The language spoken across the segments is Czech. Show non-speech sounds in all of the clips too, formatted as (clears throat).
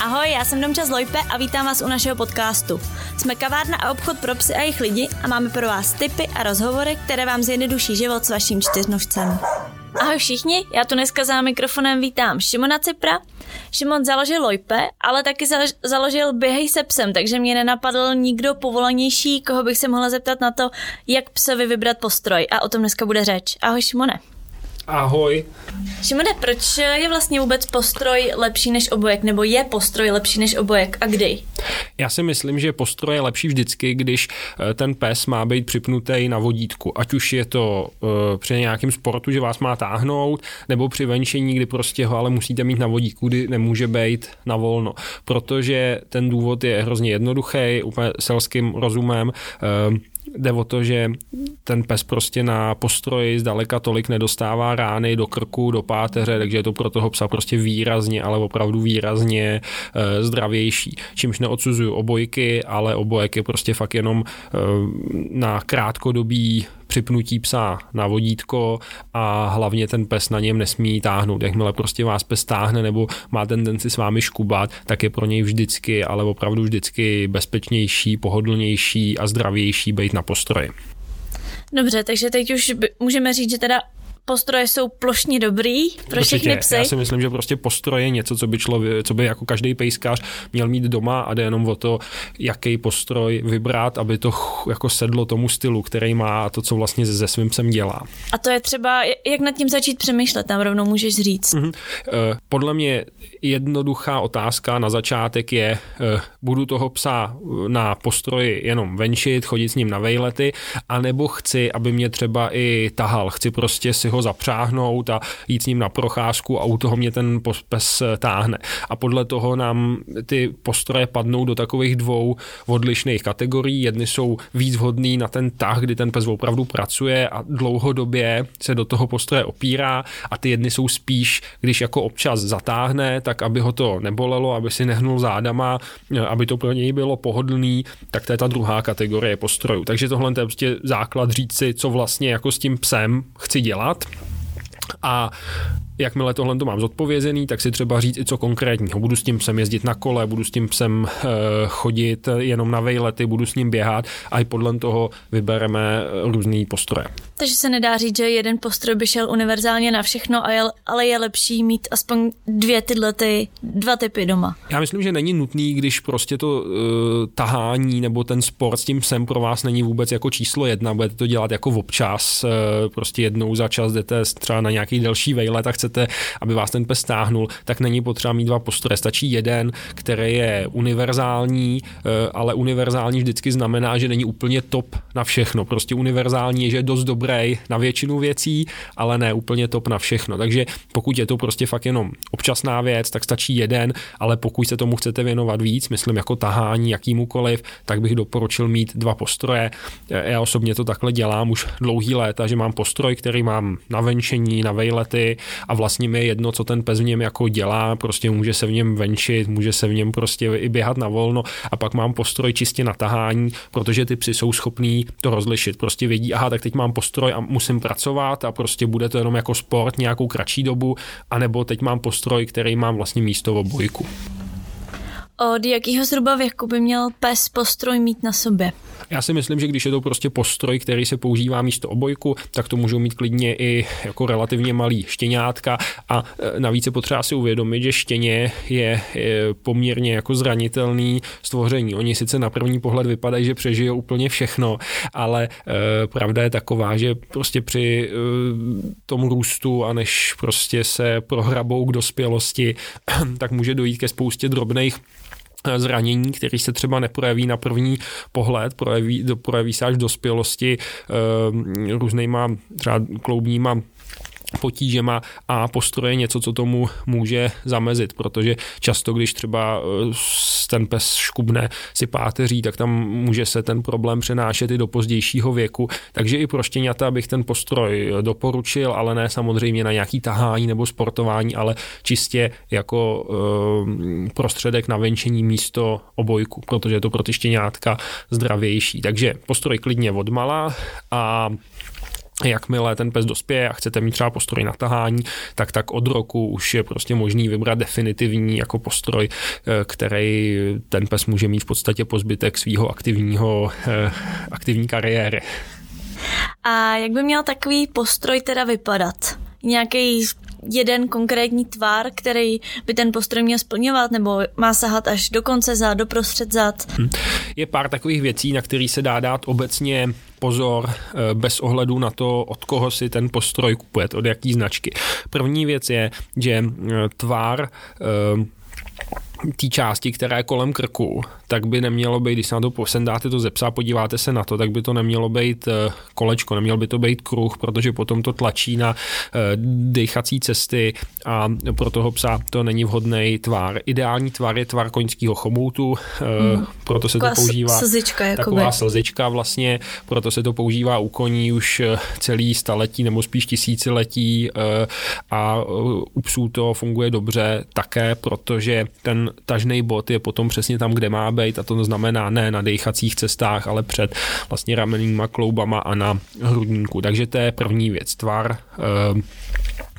Ahoj, já jsem Domča Lojpe a vítám vás u našeho podcastu. Jsme kavárna a obchod pro psy a jejich lidi a máme pro vás tipy a rozhovory, které vám zjednoduší život s vaším čtyřnožcem. Ahoj všichni, já tu dneska za mikrofonem vítám Šimona Cipra. Šimon založil Lojpe, ale taky založil Běhej se psem, takže mě nenapadl nikdo povolanější, koho bych se mohla zeptat na to, jak psovi vybrat postroj a o tom dneska bude řeč. Ahoj Šimone. Ahoj. Šimone, proč je vlastně vůbec postroj lepší než obojek, nebo je postroj lepší než obojek a kdy? Já si myslím, že postroj je lepší vždycky, když eh, ten pes má být připnutý na vodítku. Ať už je to uh, při nějakém sportu, že vás má táhnout, nebo při venčení, kdy prostě ho ale musíte mít na vodítku, kdy nemůže být na volno. Protože ten důvod je hrozně jednoduchý, úplně selským rozumem. Uh, Jde o to, že ten pes prostě na postroji zdaleka tolik nedostává rány do krku, do páteře, takže je to pro toho psa prostě výrazně, ale opravdu výrazně e, zdravější. Čímž neodsuzuju obojky, ale obojek je prostě fakt jenom e, na krátkodobý připnutí psa na vodítko a hlavně ten pes na něm nesmí táhnout. Jakmile prostě vás pes táhne nebo má tendenci s vámi škubat, tak je pro něj vždycky, ale opravdu vždycky bezpečnější, pohodlnější a zdravější být na postroji. Dobře, takže teď už můžeme říct, že teda postroje jsou plošně dobrý pro Určitě. všechny psy. Já si myslím, že prostě postroje je něco, co by člověk, co by jako každý pejskař měl mít doma a jde jenom o to, jaký postroj vybrat, aby to jako sedlo tomu stylu, který má a to, co vlastně se svým psem dělá. A to je třeba, jak nad tím začít přemýšlet, tam rovnou můžeš říct. Mm-hmm. Podle mě jednoduchá otázka na začátek je, eh, budu toho psa na postroji jenom venčit, chodit s ním na vejlety, anebo chci, aby mě třeba i tahal, chci prostě si ho ho zapřáhnout a jít s ním na procházku a u toho mě ten pes táhne. A podle toho nám ty postroje padnou do takových dvou odlišných kategorií. Jedny jsou víc vhodný na ten tah, kdy ten pes opravdu pracuje a dlouhodobě se do toho postroje opírá a ty jedny jsou spíš, když jako občas zatáhne, tak aby ho to nebolelo, aby si nehnul zádama, aby to pro něj bylo pohodlný, tak to je ta druhá kategorie postrojů. Takže tohle je prostě základ říct si, co vlastně jako s tím psem chci dělat a jakmile tohle to mám zodpovězený, tak si třeba říct i co konkrétního. Budu s tím psem jezdit na kole, budu s tím psem e, chodit jenom na vejlety, budu s ním běhat a i podle toho vybereme různý postroje. Takže se nedá říct, že jeden postroj by šel univerzálně na všechno, ale je lepší mít aspoň dvě tyhle ty, dva typy doma. Já myslím, že není nutný, když prostě to uh, tahání nebo ten sport s tím psem pro vás není vůbec jako číslo jedna, budete to dělat jako občas, uh, prostě jednou za čas jdete třeba na nějaký delší vejlet a chcete, aby vás ten pes stáhnul, tak není potřeba mít dva postroje, stačí jeden, který je univerzální, uh, ale univerzální vždycky znamená, že není úplně top na všechno. Prostě univerzální je, že je dost dobrý na většinu věcí, ale ne úplně top na všechno. Takže pokud je to prostě fakt jenom občasná věc, tak stačí jeden, ale pokud se tomu chcete věnovat víc, myslím jako tahání jakýmukoliv, tak bych doporučil mít dva postroje. Já osobně to takhle dělám už dlouhý léta, že mám postroj, který mám na venčení, na vejlety a vlastně mi je jedno, co ten pes v něm jako dělá, prostě může se v něm venčit, může se v něm prostě i běhat na volno a pak mám postroj čistě na tahání, protože ty psy jsou schopní to rozlišit. Prostě vědí, aha, tak teď mám postroj a musím pracovat a prostě bude to jenom jako sport nějakou kratší dobu, anebo teď mám postroj, který mám vlastně místo v obojku. Od jakého zhruba věku by měl pes postroj mít na sobě? Já si myslím, že když je to prostě postroj, který se používá místo obojku, tak to můžou mít klidně i jako relativně malý štěňátka a e, navíc je potřeba si uvědomit, že štěně je, poměrně jako zranitelný stvoření. Oni sice na první pohled vypadají, že přežijou úplně všechno, ale e, pravda je taková, že prostě při e, tom růstu a než prostě se prohrabou k dospělosti, (clears throat) tak může dojít ke spoustě drobných zranění, který se třeba neprojeví na první pohled, projeví, projeví se až v dospělosti e, různýma třeba kloubníma potížema a postroje něco, co tomu může zamezit, protože často, když třeba eh, ten pes škubne si páteří, tak tam může se ten problém přenášet i do pozdějšího věku. Takže i pro štěňata bych ten postroj doporučil, ale ne samozřejmě na nějaký tahání nebo sportování, ale čistě jako e, prostředek na venčení místo obojku, protože je to pro ty štěňátka zdravější. Takže postroj klidně odmala a jakmile ten pes dospěje a chcete mít třeba postroj na tahání, tak tak od roku už je prostě možný vybrat definitivní jako postroj, eh, který ten pes může mít v podstatě po zbytek svého aktivního, eh, aktivní kariéry. A jak by měl takový postroj teda vypadat? Nějaký jeden konkrétní tvar, který by ten postroj měl splňovat, nebo má sahat až do konce zad, do prostřed zad? Hm. Je pár takových věcí, na který se dá dát obecně pozor eh, bez ohledu na to, od koho si ten postroj kupuje, od jaký značky. První věc je, že eh, tvar eh, té části, která je kolem krku, tak by nemělo být, když se na to posendáte to ze psa, podíváte se na to, tak by to nemělo být eh, kolečko, neměl by to být kruh, protože potom to tlačí na eh, dechací cesty a pro toho psa to není vhodný tvar. Ideální tvar je tvar koňského chomoutu, hmm. proto se taková to používá. Slzička, jakoby. Taková slzička vlastně, proto se to používá u koní už celý staletí nebo spíš tisíciletí a u psů to funguje dobře také, protože ten tažný bod je potom přesně tam, kde má být a to znamená ne na dechacích cestách, ale před vlastně ramenýma kloubama a na hrudníku. Takže to je první věc. Tvar eh,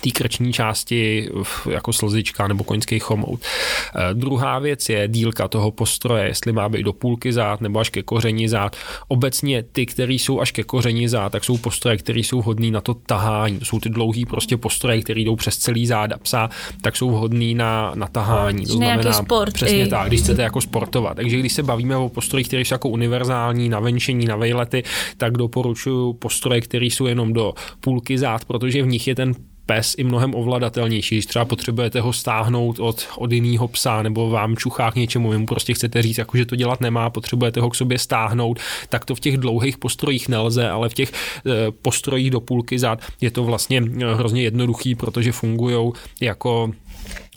té krční části jako slzička nebo koňský chomout. E, druhá věc je dílka toho postroje, jestli má být do půlky zát nebo až ke koření zát. Obecně ty, které jsou až ke koření zát, tak jsou postroje, které jsou vhodné na to tahání. To jsou ty dlouhý prostě postroje, které jdou přes celý záda psa, tak jsou vhodné na, na tahání. To znamená sport přesně i... tak, když chcete jako sportovat. Takže když se bavíme o postrojích, které jsou jako univerzální na venčení, na vejlety, tak doporučuji postroje, které jsou jenom do půlky zát, protože v nich je ten pes i mnohem ovladatelnější. Když třeba potřebujete ho stáhnout od, od jiného psa nebo vám čuchá k něčemu, vy mu prostě chcete říct, jako, že to dělat nemá, potřebujete ho k sobě stáhnout, tak to v těch dlouhých postrojích nelze, ale v těch e, postrojích do půlky zad je to vlastně eh, hrozně jednoduchý, protože fungují jako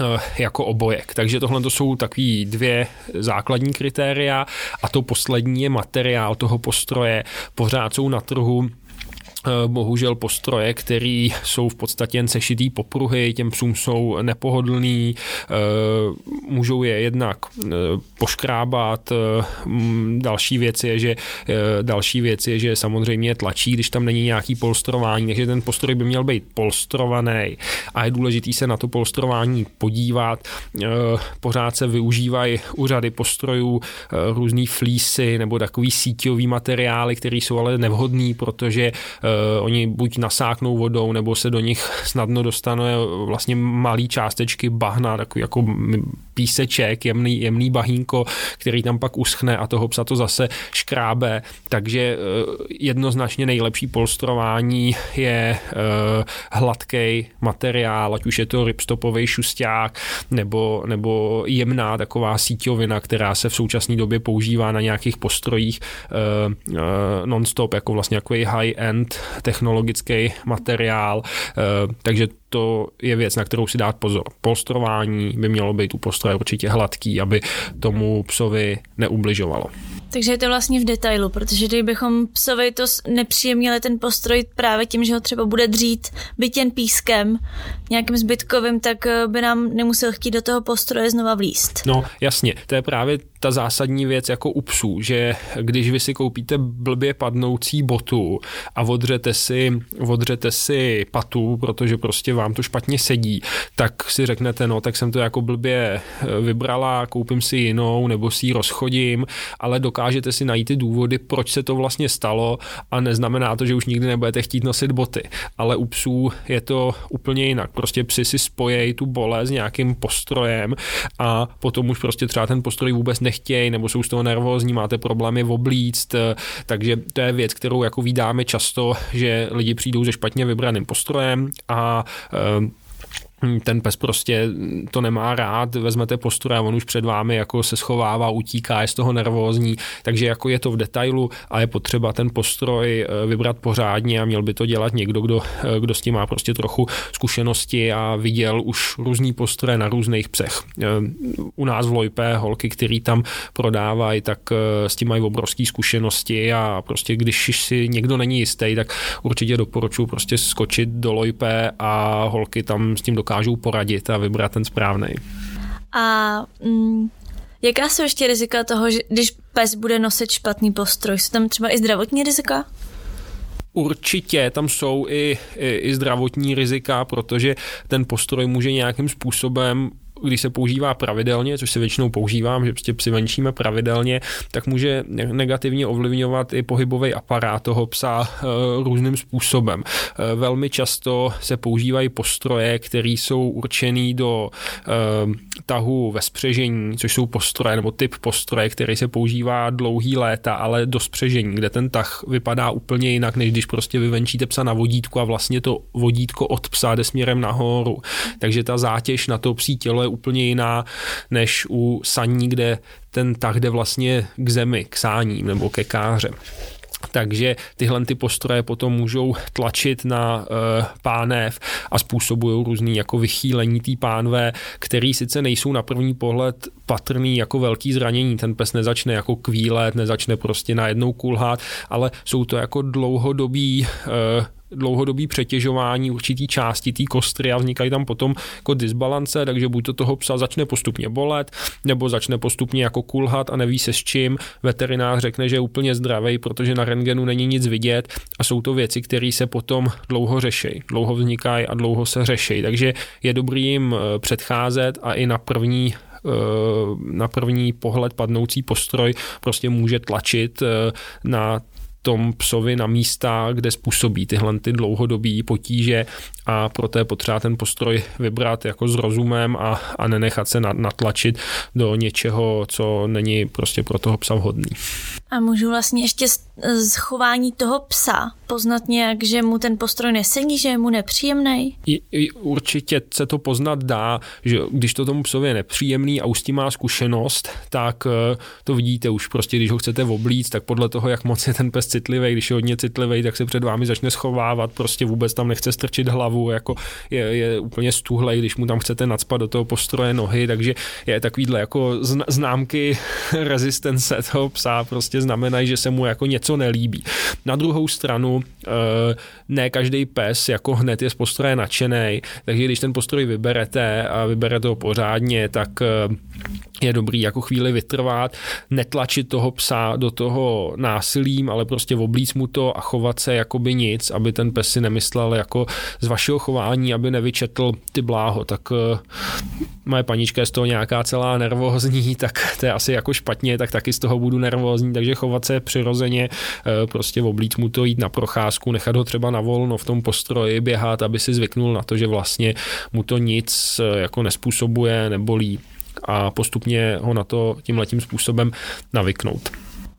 eh, jako obojek. Takže tohle to jsou takové dvě základní kritéria a to poslední je materiál toho postroje. Pořád jsou na trhu Eh, bohužel postroje, které jsou v podstatě jen sešitý popruhy, těm psům jsou nepohodlný, eh, můžou je jednak eh, poškrábat. Další věc je, že další věc je, že samozřejmě tlačí, když tam není nějaký polstrování, takže ten postroj by měl být polstrovaný a je důležitý se na to polstrování podívat. Pořád se využívají u řady postrojů různý flísy nebo takový síťový materiály, které jsou ale nevhodný, protože oni buď nasáknou vodou, nebo se do nich snadno dostane vlastně malý částečky bahna, takový jako píseček, jemný, jemný bahínko, který tam pak uschne a toho psa to zase škrábe, takže uh, jednoznačně nejlepší polstrování je hladký materiál, ať už je to ripstopový šusták, nebo, nebo jemná taková síťovina, která se v současné době používá na nějakých postrojích non-stop, jako vlastně jako high-end technologický materiál, eh, takže to je věc, na kterou si dát pozor. Polstrování by mělo být u postroje určitě hladký, aby tomu psovi neubližovalo. Takže je to vlastně v detailu, protože kdybychom psovi to nepříjemnili ten postroj právě tím, že ho třeba bude dřít byt jen pískem, nějakým zbytkovým, tak eh, by nám nemusel chtít do toho postroje znova vlíst. No jasně, to je právě ta zásadní věc jako u psů, že když vy si koupíte blbě padnoucí botu a odřete si, odřete si patu, protože prostě vám to špatně sedí, tak si řeknete, no tak jsem to jako blbě eh, vybrala, koupím si jinou nebo si ji rozchodím, ale dokážete si najít ty důvody, proč se to vlastně stalo a neznamená to, že už nikdy nebudete chtít nosit boty. Ale u psů je to úplně jinak. Prostě psi si spojejí tu bolest s nějakým postrojem a potom už prostě třeba ten postroj vůbec nechtějí nebo jsou z toho nervózní, máte problémy oblíct, takže to je věc, kterou jako vydáme často, že lidi přijdou se špatně vybraným postrojem a Um, ten pes prostě to nemá rád, vezmete postura a on už před vámi jako se schovává, utíká, je z toho nervózní, takže jako je to v detailu a je potřeba ten postroj eh, vybrat pořádně a měl by to dělat někdo, kdo, eh, kdo s tím má prostě trochu zkušenosti a viděl už různý postroje na různých psech. Eh, u nás v Lojpe holky, který tam prodávají, tak s tím mají obrovské zkušenosti a prostě když si někdo není jistý, tak určitě doporučuji prostě skočit do Lojpe a holky tam s tím dokážou dokážou poradit a vybrat ten správný. A mm, jaká jsou ještě rizika toho, že když pes bude nosit špatný postroj? Jsou tam třeba i zdravotní rizika? Určitě tam jsou i, i, i zdravotní rizika, protože ten postroj může nějakým způsobem když se používá pravidelně, což se většinou používám, že prostě psi venčíme pravidelně, tak může negativně ovlivňovat i pohybový aparát toho psa e, různým způsobem. E, velmi často se používají postroje, které jsou určený do e, tahu ve spřežení, což jsou postroje nebo typ postroje, který se používá dlouhý léta, ale do spřežení, kde ten tah vypadá úplně jinak, než když prostě vyvenčíte psa na vodítku a vlastně to vodítko od psa jde směrem nahoru. Takže ta zátěž na to psí tělo je úplně jiná než u saní, kde ten tah jde vlastně k zemi, k sáním nebo ke káře. Takže tyhle ty postroje potom můžou tlačit na uh, pánev a způsobují různý jako vychýlení té pánve, který sice nejsou na první pohled patrný jako velký zranění. Ten pes nezačne jako kvílet, nezačne prostě najednou kulhat, ale jsou to jako dlouhodobý uh, dlouhodobý přetěžování určitý části té kostry a vznikají tam potom jako disbalance, takže buď to toho psa začne postupně bolet, nebo začne postupně jako kulhat a neví se s čím. Veterinář řekne, že je úplně zdravý, protože na rentgenu není nic vidět a jsou to věci, které se potom dlouho řeší, dlouho vznikají a dlouho se řeší. Takže je dobrý jim eh, předcházet a i na první eh, na první pohled padnoucí postroj prostě může tlačit eh, na tom psovi na místa, kde způsobí tyhle ty dlouhodobé potíže a proto je potřeba ten postroj vybrat jako s rozumem a, a nenechat se natlačit do něčeho, co není prostě pro toho psa vhodný. A můžu vlastně ještě z chování toho psa poznat nějak, že mu ten postroj nesedí, že je mu nepříjemný? Určitě se to poznat dá, že když to tomu psovi je nepříjemný a už s tím má zkušenost, tak eh, to vidíte už prostě, když ho chcete oblíct, tak podle toho, jak moc je ten pes citlivý, když je hodně citlivý, tak se před vámi začne schovávat, prostě vůbec tam nechce strčit hlavu, jako je, je úplně stuhlej, když mu tam chcete nadspat do toho postroje nohy, takže je takovýhle jako známky (laughs) rezistence toho psa prostě znamenají, že se mu jako něco nelíbí. Na druhou stranu eh, ne každý pes jako hned je z postroje nadšený, takže když ten postroj vyberete a vyberete ho pořádně, tak eh, je dobrý jako chvíli vytrvat, netlačit toho psa do toho násilím, ale prostě oblíc mu to a chovat se jako by nic, aby ten pes si nemyslel jako z vašeho chování, aby nevyčetl ty bláho, tak uh, moje panička je z toho nějaká celá nervózní, (laughs) tak to je asi jako špatně, tak taky z toho budu nervózní, takže chovat se přirozeně, uh, prostě oblíc mu to jít na procházku, nechat ho třeba na volno v tom postroji, běhat, aby si zvyknul na to, že vlastně mu to nic uh, jako nespůsobuje, nebolí a postupně ho na to tímhletím způsobem navyknout.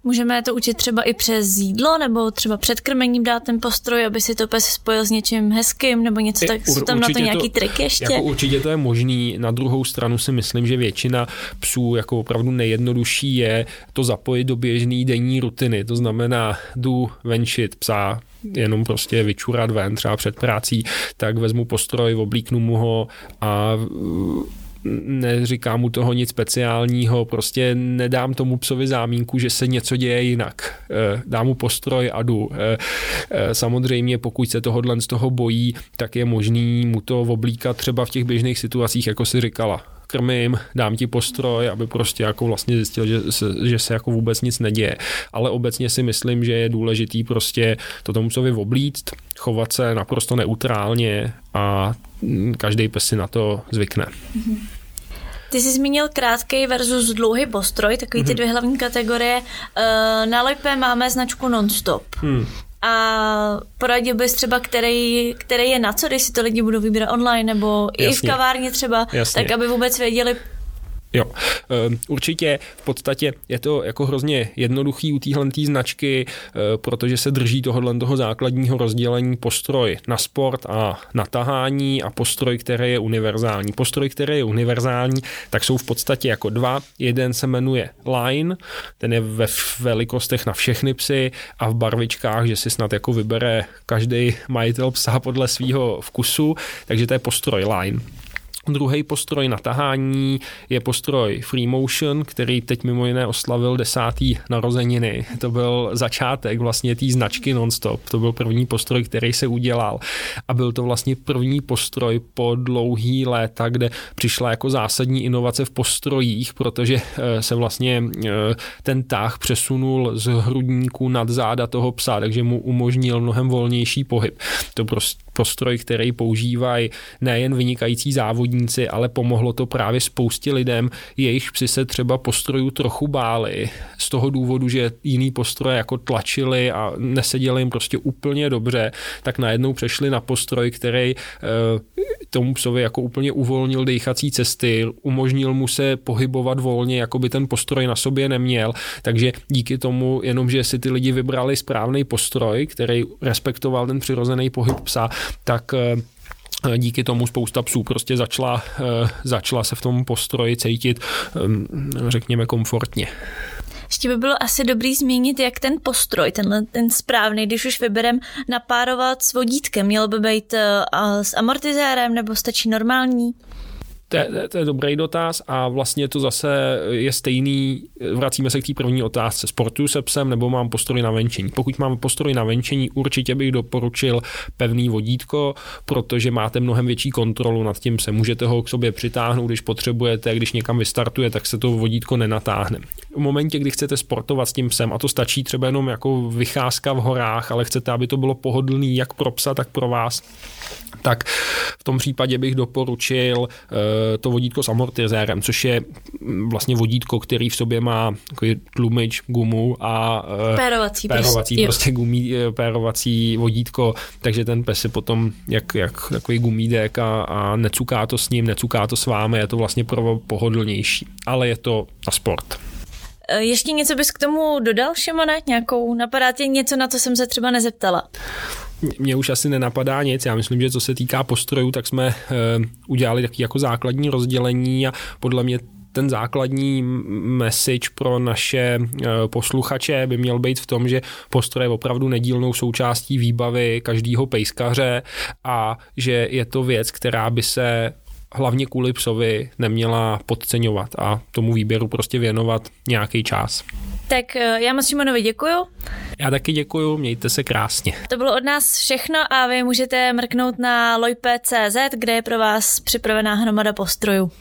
Můžeme to učit třeba i přes jídlo, nebo třeba před krmením dát ten postroj, aby si to pes spojil s něčím hezkým, nebo něco tak, jsou tam na to nějaký to, trik ještě? Jako určitě to je možný, na druhou stranu si myslím, že většina psů jako opravdu nejjednodušší je to zapojit do běžné denní rutiny, to znamená jdu venčit psa, jenom prostě vyčurat ven třeba před prací, tak vezmu postroj, oblíknu mu ho a neříkám mu toho nic speciálního, prostě nedám tomu psovi zámínku, že se něco děje jinak. Eh, dám mu postroj a jdu. Eh, eh, samozřejmě pokud se tohohle z toho bojí, tak je možný mu to oblíkat třeba v těch běžných situacích, jako si říkala krmím, dám ti postroj, aby prostě jako vlastně zjistil, že se, že se jako vůbec nic neděje. Ale obecně si myslím, že je důležitý prostě to tomu psovi oblíct, chovat se naprosto neutrálně a každý pes si na to zvykne. Ty jsi zmínil krátký versus dlouhý postroj, takový ty mhm. dvě hlavní kategorie. Eh, na Lipe máme značku Nonstop. Hmm. A poradil bys třeba, který, který je na co, když si to lidi budou vybírat online nebo Jasně. i v kavárně třeba, Jasně. tak aby vůbec věděli, Jo, ehm, určitě v podstatě je to jako hrozně jednoduchý u téhle značky, eh, protože se drží tohohle toho základního rozdělení postroj na sport a na tahání a postroj, který je univerzální. Postroj, který je univerzální, tak jsou v podstatě jako dva. Jeden se jmenuje Line, ten je ve velikostech na všechny psy a v barvičkách, že si snad jako vybere každý majitel psa podle svého vkusu, takže to je postroj Line. Druhý postroj na tahání je postroj Free Motion, který teď mimo jiné oslavil desátý narozeniny. To byl začátek vlastně té značky Nonstop. To byl první postroj, který se udělal. A byl to vlastně první postroj po dlouhý léta, kde přišla jako zásadní inovace v postrojích, protože eh, se vlastně eh, ten tah přesunul z hrudníku nad záda toho psa, takže mu umožnil mnohem volnější pohyb. To prostě postroj, který používají nejen vynikající závodníci, ale pomohlo to právě spoustě lidem, jejich psi se třeba postrojů trochu báli. Z toho důvodu, že jiný postroje jako tlačili a neseděli jim prostě úplně dobře, tak najednou přešli na postroj, který eh, tomu psovi jako úplně uvolnil dýchací cesty, umožnil mu se pohybovat volně, jako by ten postroj na sobě neměl, takže díky tomu, jenom že si ty lidi vybrali správný postroj, který respektoval ten přirozený pohyb psa, tak eh, díky tomu spousta psů prostě začala, eh, začala se v tom postroji cítit, ehm, řekněme, komfortně. Ještě by bylo asi dobrý zmínit, jak ten postroj, tenhle ten správný, když už vyberem napárovat s vodítkem, měl by být uh, s amortizérem nebo stačí normální? To je, to je dobrý dotaz a vlastně to zase je stejný, vracíme se k té první otázce. Sportuju se psem nebo mám postroj na venčení? Pokud mám postroj na venčení, určitě bych doporučil pevný vodítko, protože máte mnohem větší kontrolu nad tím se. Můžete ho k sobě přitáhnout, když potřebujete, když někam vystartuje, tak se to vodítko nenatáhne. V momentě, kdy chcete sportovat s tím psem, a to stačí třeba jenom jako vycházka v horách, ale chcete, aby to bylo pohodlný jak pro psa, tak pro vás, tak v tom případě bych doporučil eh, to vodítko s amortizérem, což je mm, vlastně vodítko, který v sobě má tlumič, gumu a eh, pérovací, pérovací prostě, prostě gumí, eh, pérovací vodítko, takže ten pes je potom jak, jak takový gumídek a, a necuká to s ním, necuká to s vámi, je to vlastně pro pohodlnější, ale je to na sport. Ještě něco bys k tomu dodal, Šimone? Nějakou, napadá tě něco, na co jsem se třeba nezeptala? Mně už asi nenapadá nic. Já myslím, že co se týká postrojů, tak jsme uh, udělali taky jako základní rozdělení a podle mě ten základní message pro naše eh, posluchače by měl být v tom, že postroj je opravdu nedílnou součástí výbavy každého pejskaře a že je to věc, která by se hlavně kvůli psovi neměla podceňovat a tomu výběru prostě věnovat nějaký čas. Tak eh, já moc Šimonovi děkuju. Já taky děkuju, mějte se krásně. To bylo od nás všechno a vy můžete mrknout na lojpe.cz, kde je pro vás připravená hromada postrojů.